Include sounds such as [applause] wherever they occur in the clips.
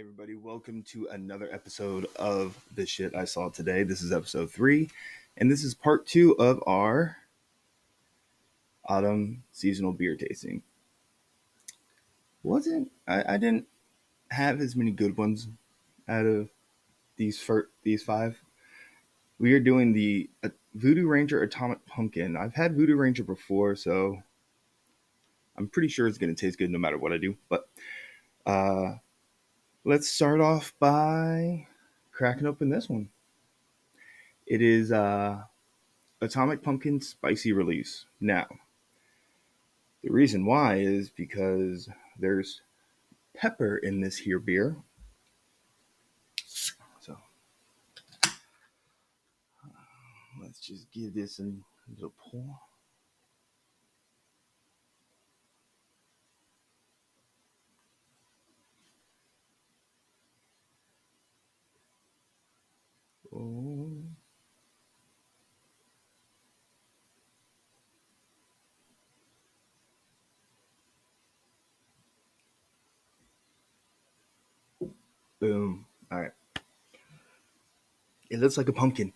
everybody, welcome to another episode of the shit I saw today. This is episode three, and this is part two of our autumn seasonal beer tasting. Wasn't I, I didn't have as many good ones out of these fir- these five. We are doing the uh, Voodoo Ranger Atomic Pumpkin. I've had Voodoo Ranger before, so I'm pretty sure it's going to taste good no matter what I do. But uh, let's start off by cracking open this one. It is uh, Atomic Pumpkin Spicy Release. Now, the reason why is because there's pepper in this here beer. So let's just give this a little pour. Oh. Boom. All right. It looks like a pumpkin.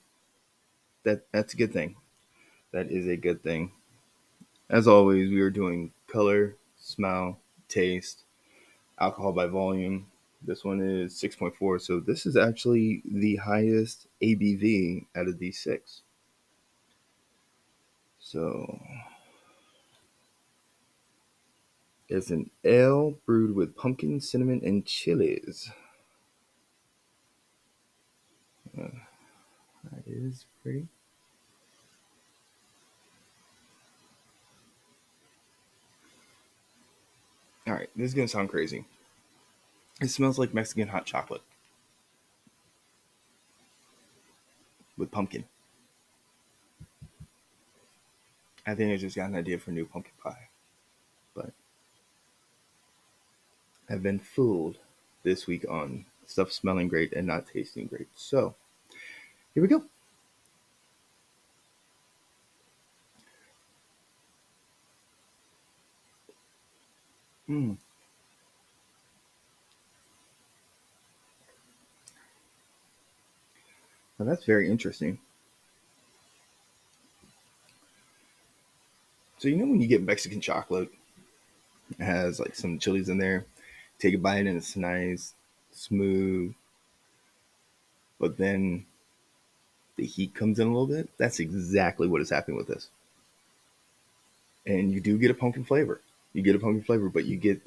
That that's a good thing. That is a good thing. As always, we are doing color, smell, taste, alcohol by volume. This one is 6.4, so this is actually the highest ABV out of these six. So it's an ale brewed with pumpkin, cinnamon, and chilies. Uh, that is pretty. All right, this is gonna sound crazy. It smells like Mexican hot chocolate with pumpkin. I think I just got an idea for new pumpkin pie, but I've been fooled this week on stuff smelling great and not tasting great. So here we go. Mm. Now that's very interesting. So you know when you get Mexican chocolate, it has like some chilies in there. Take a bite and it's nice, smooth. But then the heat comes in a little bit. That's exactly what is happening with this. And you do get a pumpkin flavor. You get a pumpkin flavor, but you get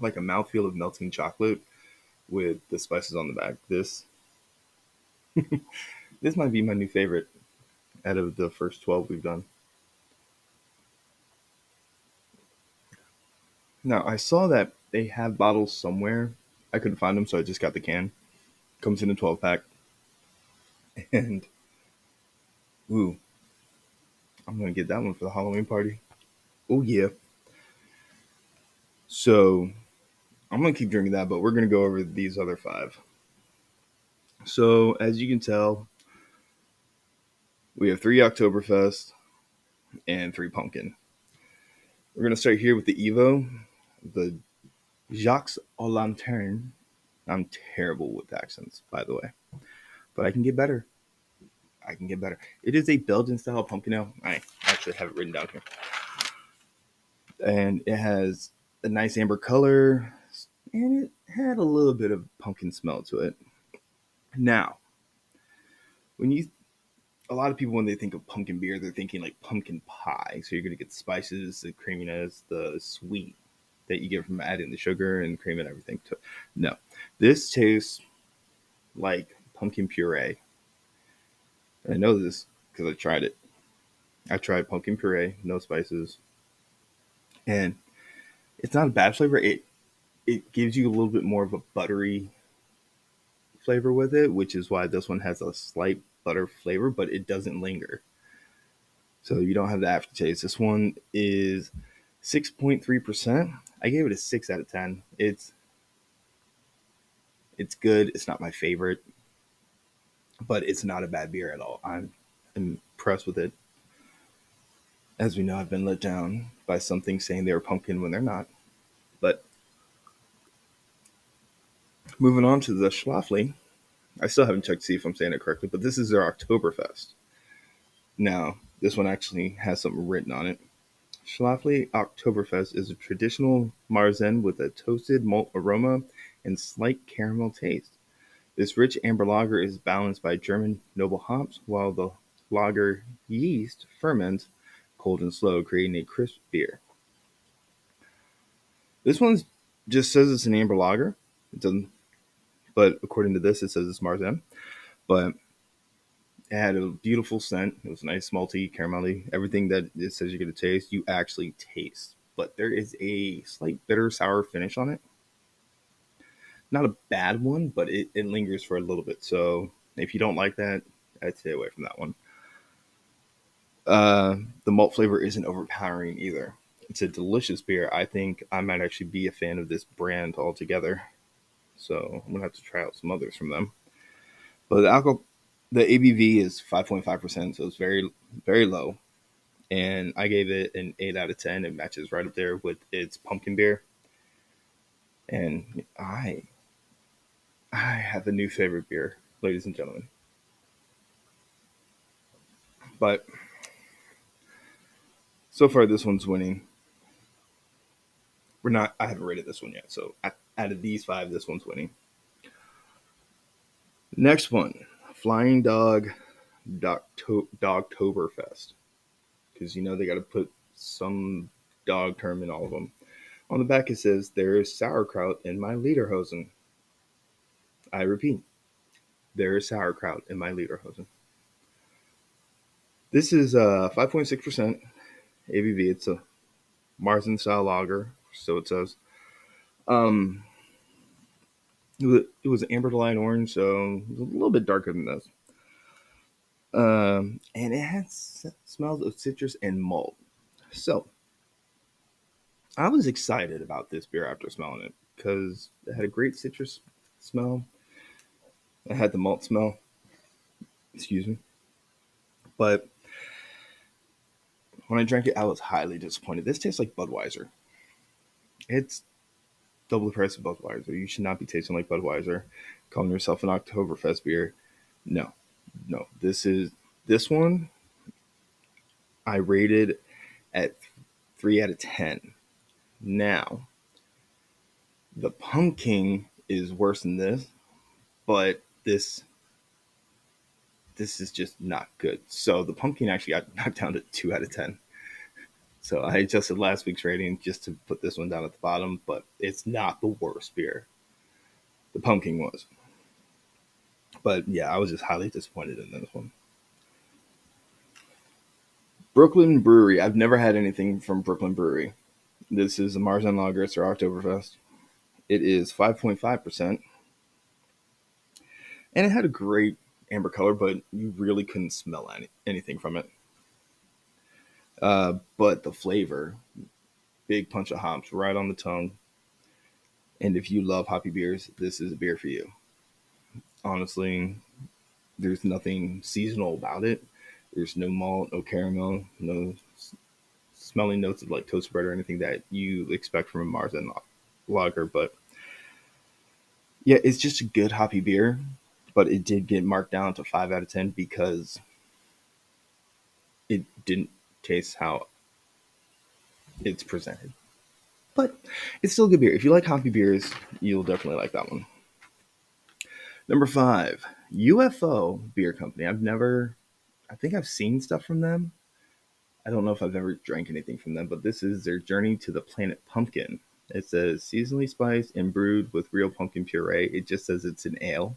like a mouthfeel of melting chocolate with the spices on the back. This [laughs] this might be my new favorite out of the first 12 we've done. Now, I saw that they have bottles somewhere. I couldn't find them, so I just got the can. Comes in a 12 pack. [laughs] And, ooh, I'm going to get that one for the Halloween party. Oh, yeah. So, I'm going to keep drinking that, but we're going to go over these other five. So, as you can tell, we have three Oktoberfest and three Pumpkin. We're going to start here with the Evo, the Jacques au Lanterne. I'm terrible with accents, by the way, but I can get better. I can get better. It is a Belgian style pumpkin ale. I actually have it written down here. And it has a nice amber color, and it had a little bit of pumpkin smell to it. Now, when you, a lot of people when they think of pumpkin beer, they're thinking like pumpkin pie. So you're gonna get the spices, the creaminess, the sweet that you get from adding the sugar and cream and everything. To no, this tastes like pumpkin puree. And I know this because I tried it. I tried pumpkin puree, no spices, and it's not a bad flavor. It it gives you a little bit more of a buttery flavor with it, which is why this one has a slight butter flavor, but it doesn't linger. So you don't have the aftertaste. This one is 6.3%. I gave it a 6 out of 10. It's it's good. It's not my favorite, but it's not a bad beer at all. I'm impressed with it. As we know, I've been let down by something saying they were pumpkin when they're not. But Moving on to the Schlafly. I still haven't checked to see if I'm saying it correctly, but this is their Oktoberfest. Now, this one actually has something written on it. Schlafly Oktoberfest is a traditional Marzen with a toasted malt aroma and slight caramel taste. This rich amber lager is balanced by German noble hops, while the lager yeast ferments cold and slow, creating a crisp beer. This one just says it's an amber lager. It doesn't, but according to this, it says it's Marzen. But it had a beautiful scent. It was nice, malty, caramelly. Everything that it says you're going to taste, you actually taste. But there is a slight bitter sour finish on it. Not a bad one, but it, it lingers for a little bit. So if you don't like that, I'd stay away from that one. Uh, the malt flavor isn't overpowering either. It's a delicious beer. I think I might actually be a fan of this brand altogether. So I'm gonna have to try out some others from them. But the alcohol the ABV is 5.5%, so it's very, very low. And I gave it an 8 out of 10. It matches right up there with its pumpkin beer. And I, I have a new favorite beer, ladies and gentlemen. But so far, this one's winning. We're not, I haven't rated this one yet. So out of these five, this one's winning. Next one Flying Dog Dogtoberfest. Because you know they got to put some dog term in all of them. On the back it says, There is sauerkraut in my lederhosen. I repeat, there is sauerkraut in my lederhosen. This is uh, 5.6% ABV. It's a Marzen style lager, so it says. Um, it was, it was amber to light orange, so it was a little bit darker than this. Um, and it had smells of citrus and malt. So I was excited about this beer after smelling it because it had a great citrus smell. It had the malt smell. Excuse me. But when I drank it, I was highly disappointed. This tastes like Budweiser. It's double the price of Budweiser. You should not be tasting like Budweiser, calling yourself an Oktoberfest beer. No, no. This is this one. I rated at three out of ten. Now, the pumpkin is worse than this, but this this is just not good. So the pumpkin actually got [laughs] knocked down to two out of ten. So [laughs] I adjusted last week's rating just to put this one down at the bottom, but it's not the worst beer. The pumpkin was. But yeah, I was just highly disappointed in this one. Brooklyn Brewery. I've never had anything from Brooklyn Brewery. This is a Marzen Lager. It's their Oktoberfest. It is 5.5%. And it had a great amber color, but you really couldn't smell any, anything from it. Uh, but the flavor, big punch of hops right on the tongue. And if you love hoppy beers, this is a beer for you. Honestly, there's nothing seasonal about it. There's no malt, no caramel, no smelling notes of like toast bread or anything that you expect from a Marzen lager. But yeah, it's just a good hoppy beer. But it did get marked down to five out of ten because it didn't taste how it's presented. But it's still a good beer. If you like hoppy beers, you'll definitely like that one. Number five, UFO Beer Company. I've never, I think I've seen stuff from them. I don't know if I've ever drank anything from them, but this is their journey to the planet pumpkin. It says seasonally spiced and brewed with real pumpkin puree. It just says it's an ale.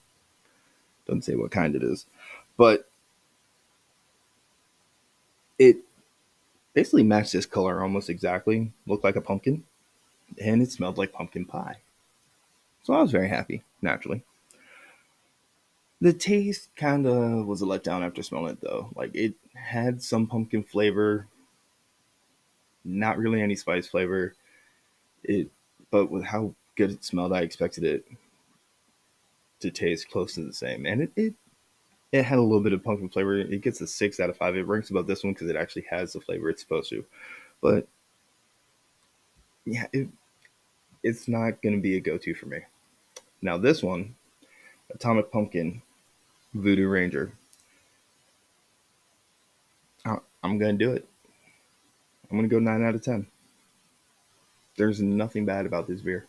Doesn't say what kind it is. But it basically matched this color almost exactly, looked like a pumpkin, and it smelled like pumpkin pie. So I was very happy, naturally. The taste kind of was a letdown after smelling it, though. Like it had some pumpkin flavor, not really any spice flavor. It, but with how good it smelled, I expected it to taste close to the same, and it, it it had a little bit of pumpkin flavor. It gets a six out of five. It ranks above this one because it actually has the flavor it's supposed to. But yeah, it, it's not going to be a go-to for me. Now this one, Atomic Pumpkin, Voodoo Ranger. I'm gonna do it. I'm gonna go nine out of ten. There's nothing bad about this beer.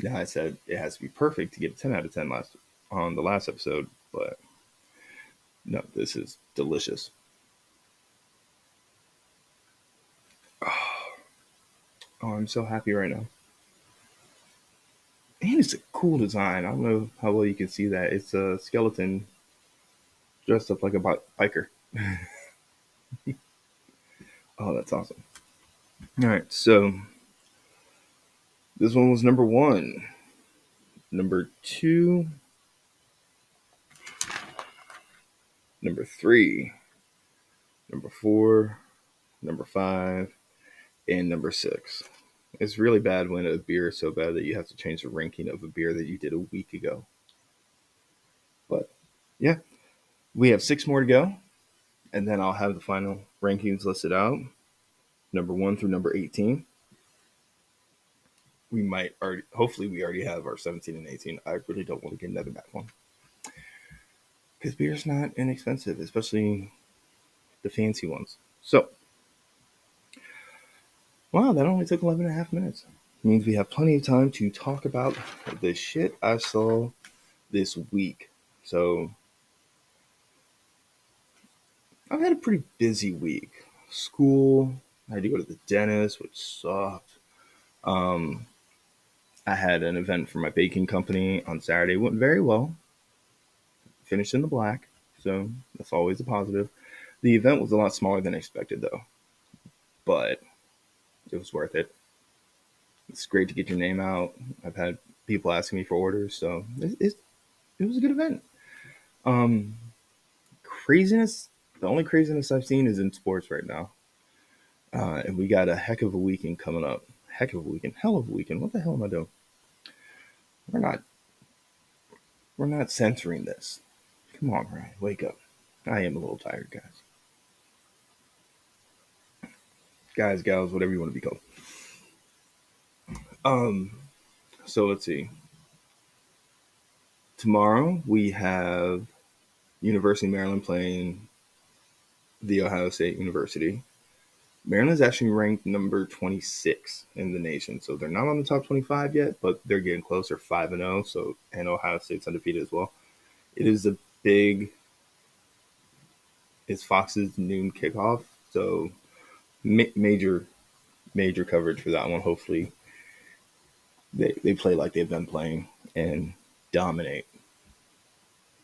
Now I said it has to be perfect to get a ten out of ten last on the last episode, but no, this is delicious. [sighs] Oh, I'm so happy right now. And it's a cool design. I don't know how well you can see that. It's a skeleton dressed up like a biker. [laughs] oh, that's awesome. All right, so this one was number one. Number two. Number three. Number four. Number five. And number six. It's really bad when a beer is so bad that you have to change the ranking of a beer that you did a week ago. But yeah, we have six more to go, and then I'll have the final rankings listed out number one through number 18. We might already, hopefully, we already have our 17 and 18. I really don't want to get another bad one because beer's not inexpensive, especially the fancy ones. So, wow, that only took 11 and a half minutes. It means we have plenty of time to talk about the shit I saw this week. So, I've had a pretty busy week. School, I had to go to the dentist, which sucked. Um, I had an event for my baking company on Saturday. It went very well. Finished in the black, so that's always a positive. The event was a lot smaller than expected, though, but it was worth it. It's great to get your name out. I've had people asking me for orders, so it, it, it was a good event. Um, craziness. The only craziness I've seen is in sports right now. Uh, and we got a heck of a weekend coming up. Heck of a weekend. Hell of a weekend. What the hell am I doing? We're not. We're not censoring this. Come on, Ryan. Wake up. I am a little tired, guys. Guys, gals, whatever you want to be called. Um. So let's see. Tomorrow we have University of Maryland playing the Ohio State University. Maryland's actually ranked number 26 in the nation. So they're not on the top 25 yet, but they're getting closer 5 and 0. So, and Ohio State's undefeated as well. It is a big, it's Fox's noon kickoff. So ma- major, major coverage for that one. Hopefully they, they play like they've been playing and dominate.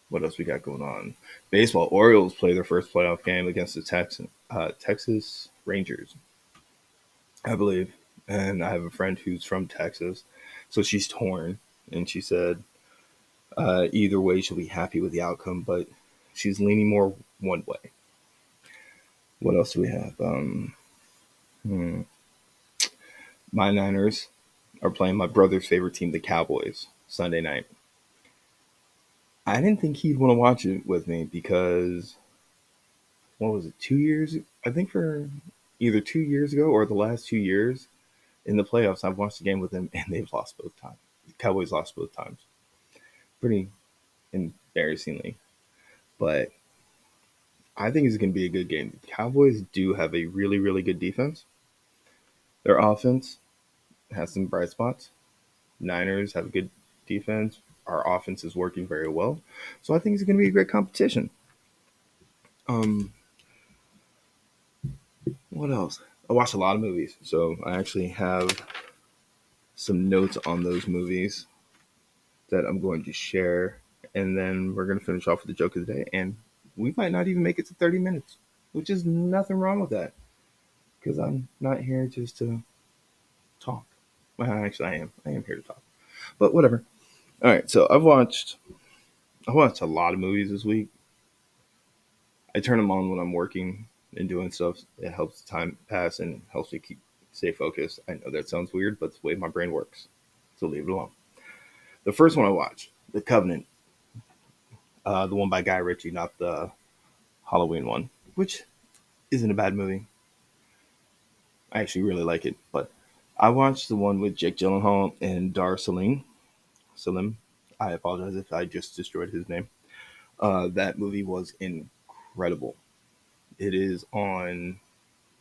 What else we got going on? Baseball. Orioles play their first playoff game against the Texan, uh, Texas Rangers, I believe. And I have a friend who's from Texas, so she's torn, and she said uh, either way she'll be happy with the outcome, but she's leaning more one way. What else do we have? Um, hmm. My Niners are playing my brother's favorite team, the Cowboys, Sunday night. I didn't think he'd want to watch it with me because what was it, two years? I think for either two years ago or the last two years in the playoffs, I've watched the game with him and they've lost both times. The Cowboys lost both times. Pretty embarrassingly. But I think it's going to be a good game. The Cowboys do have a really, really good defense. Their offense has some bright spots. Niners have a good defense. Our offense is working very well. So I think it's going to be a great competition. Um, what else? I watch a lot of movies, so I actually have some notes on those movies that I'm going to share, and then we're going to finish off with the joke of the day. And we might not even make it to 30 minutes, which is nothing wrong with that, because I'm not here just to talk. Well, actually, I am. I am here to talk, but whatever. All right, so I've watched. I watched a lot of movies this week. I turn them on when I'm working and doing stuff. It helps the time pass and helps me keep stay focused. I know that sounds weird, but it's the way my brain works. So leave it alone. The first one I watched, The Covenant, uh, the one by Guy Ritchie, not the Halloween one, which isn't a bad movie. I actually really like it, but I watched the one with Jake Gyllenhaal and Dar Salim. Salim. I apologize if I just destroyed his name. Uh, that movie was incredible. It is on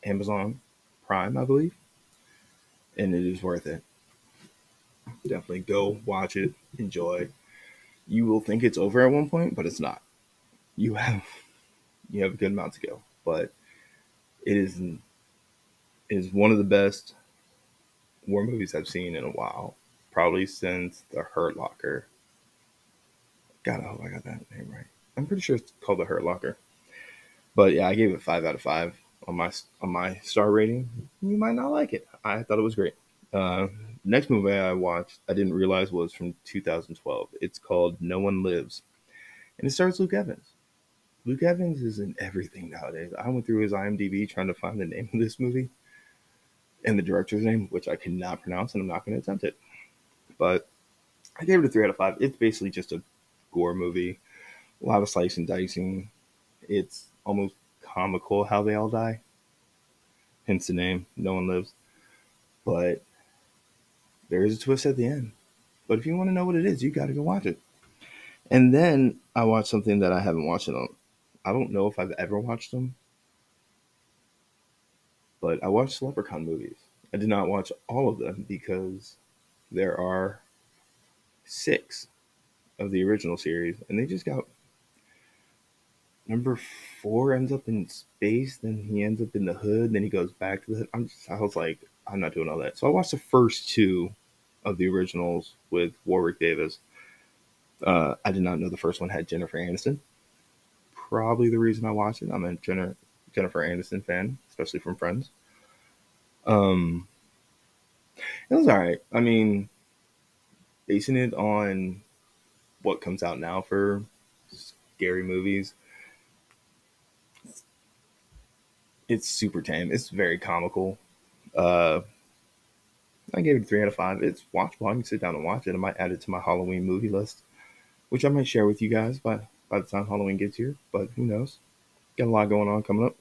Amazon Prime, I believe, and it is worth it. Definitely go watch it, enjoy. You will think it's over at one point, but it's not. You have you have a good amount to go, but it is is one of the best war movies I've seen in a while, probably since The Hurt Locker. God, I hope I got that name right. I'm pretty sure it's called The Hurt Locker. But yeah, I gave it five out of five on my on my star rating. You might not like it. I thought it was great. Uh, next movie I watched, I didn't realize was from 2012. It's called No One Lives, and it stars Luke Evans. Luke Evans is in everything nowadays. I went through his IMDb trying to find the name of this movie and the director's name, which I cannot pronounce, and I'm not going to attempt it. But I gave it a three out of five. It's basically just a gore movie, a lot of slicing, and dicing. It's almost comical how they all die. Hence the name. No one lives. But there is a twist at the end. But if you want to know what it is, you got to go watch it. And then I watched something that I haven't watched in a. I don't know if I've ever watched them, but I watched Leprechaun movies. I did not watch all of them because there are six of the original series, and they just got number four ends up in space, then he ends up in the hood, then he goes back to the hood. I'm just, I was like, I'm not doing all that. So I watched the first two of the originals with Warwick Davis. Uh, I did not know the first one had Jennifer Aniston. Probably the reason I watched it. I'm a Jennifer Jennifer Aniston fan, especially from Friends. Um, it was all right. I mean, basing it on what comes out now for scary movies, it's super tame. It's very comical. Uh, I gave it a three out of five. It's watchable. I can sit down and watch it. I might add it to my Halloween movie list, which I might share with you guys by by the time Halloween gets here. But who knows? Got a lot going on coming up.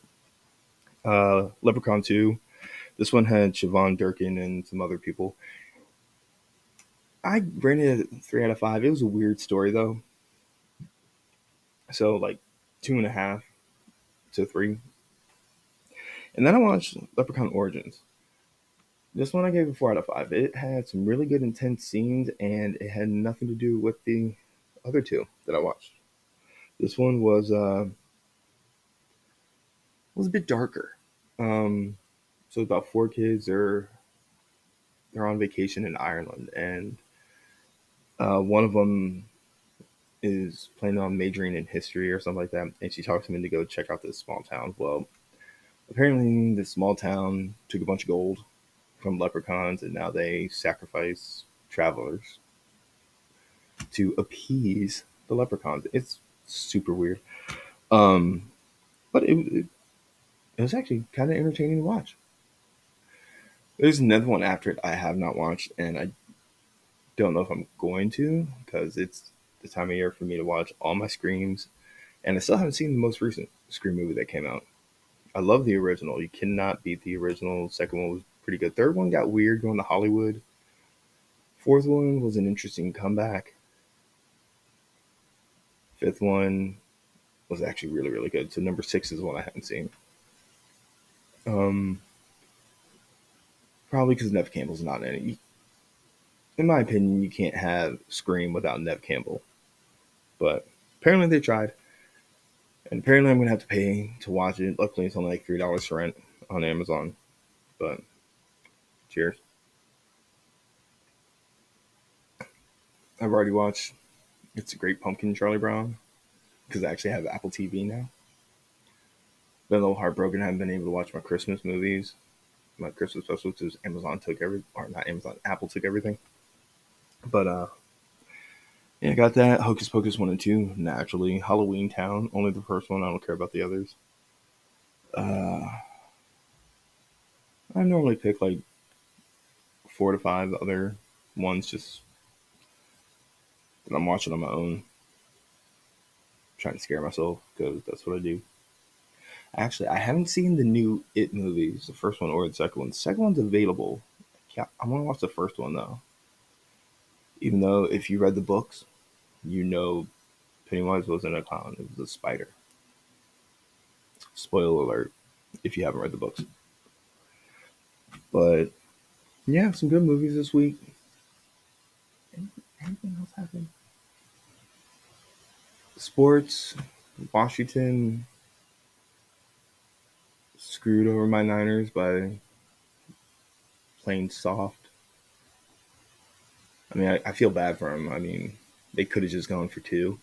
Uh, Leprechaun Two. This one had Shevonne Durkin and some other people. I rated it three out of five. It was a weird story though. So like two and a half to three. And then I watched Leprechaun Origins. This one I gave a four out of five. It had some really good intense scenes and it had nothing to do with the other two that I watched. This one was uh was a bit darker. Um so about four kids are they're on vacation in Ireland and uh, one of them is planning on majoring in history or something like that, and she talks him to go check out this small town. Well, apparently, this small town took a bunch of gold from leprechauns, and now they sacrifice travelers to appease the leprechauns. It's super weird, um, but it, it, it was actually kind of entertaining to watch. There's another one after it I have not watched, and I don't know if I'm going to because it's the time of year for me to watch all my Screams, and I still haven't seen the most recent Scream movie that came out. I love the original. You cannot beat the original. Second one was pretty good. Third one got weird going to Hollywood. Fourth one was an interesting comeback. Fifth one was actually really, really good. So number six is one I haven't seen. Um, probably because Neve Campbell's not in it in my opinion, you can't have Scream without Neve Campbell. But apparently they tried. And apparently I'm gonna have to pay to watch it. Luckily it's only like three dollars to rent on Amazon. But cheers. I've already watched It's a Great Pumpkin Charlie Brown because I actually have Apple TV now. Been a little heartbroken. I haven't been able to watch my Christmas movies, my Christmas specials because Amazon took every or not Amazon, Apple took everything. But uh, yeah, I got that. Hocus Pocus one and two naturally. Halloween Town only the first one. I don't care about the others. Uh, I normally pick like four to five other ones just that I'm watching on my own, trying to scare myself because that's what I do. Actually, I haven't seen the new It movies, the first one or the second one. The second one's available. I want to watch the first one though Even though if you read the books, you know Pennywise wasn't a clown, it was a spider. Spoiler alert if you haven't read the books. But yeah, some good movies this week. Anything else happen? Sports, Washington screwed over my Niners by playing soft. I mean, I, I feel bad for them. I mean, they could have just gone for two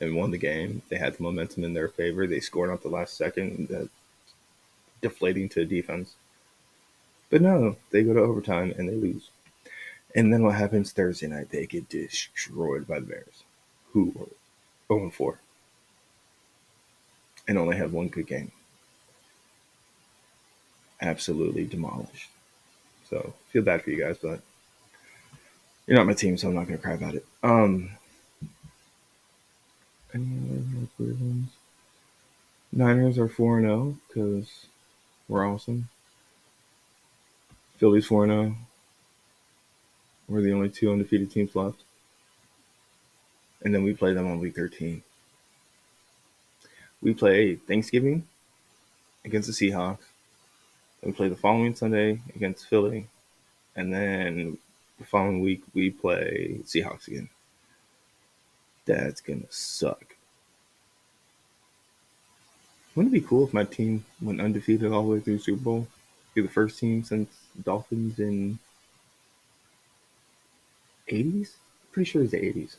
and won the game. They had the momentum in their favor. They scored at the last second, uh, deflating to defense. But no, they go to overtime and they lose. And then what happens Thursday night? They get destroyed by the Bears, who are 0 4 and only have one good game. Absolutely demolished. So feel bad for you guys, but you're not my team, so I'm not going to cry about it. Um, any other ones? Niners are 4 and 0 because we're awesome. Phillies 4 0. We're the only two undefeated teams left. And then we play them on week 13. We play Thanksgiving against the Seahawks. Then we play the following Sunday against Philly. And then the following week, we play Seahawks again. That's going to suck. Wouldn't it be cool if my team went undefeated all the way through Super Bowl? Be the first team since Dolphins in 80s? Pretty sure it's the 80s.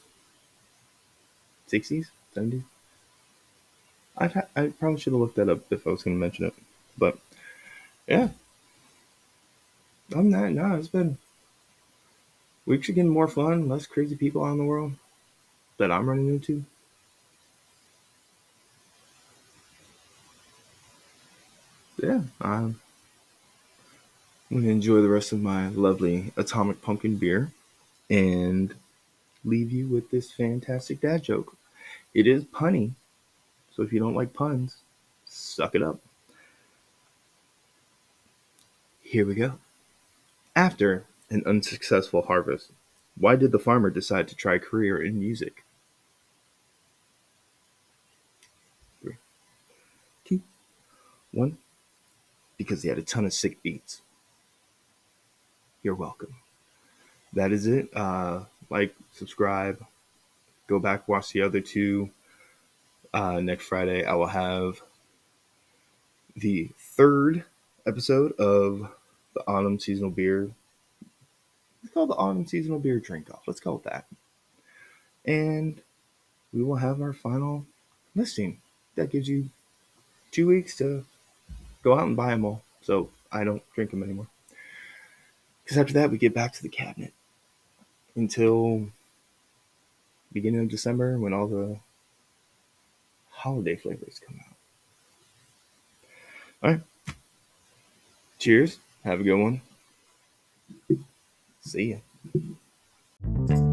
60s? 70s? I'd ha- I probably should have looked that up if I was going to mention it. But, yeah. I'm not. no, it's been weeks are getting more fun, less crazy people out in the world that I'm running into. Yeah, um, I'm going to enjoy the rest of my lovely atomic pumpkin beer and leave you with this fantastic dad joke. It is punny, so if you don't like puns, suck it up. Here we go. After an unsuccessful harvest, why did the farmer decide to try a career in music? Three, two, one. Because he had a ton of sick beats. You're welcome. That is it. Uh, like, subscribe, go back, watch the other two. Uh, next Friday, I will have the third episode of the autumn seasonal beer. It's called the autumn seasonal beer drink off. Let's call it that. And we will have our final listing. That gives you two weeks to go out and buy them all. So I don't drink them anymore. Because after that, we get back to the cabinet until beginning of December when all the holiday flavors come out. All right. Cheers. Have a good one. See ya.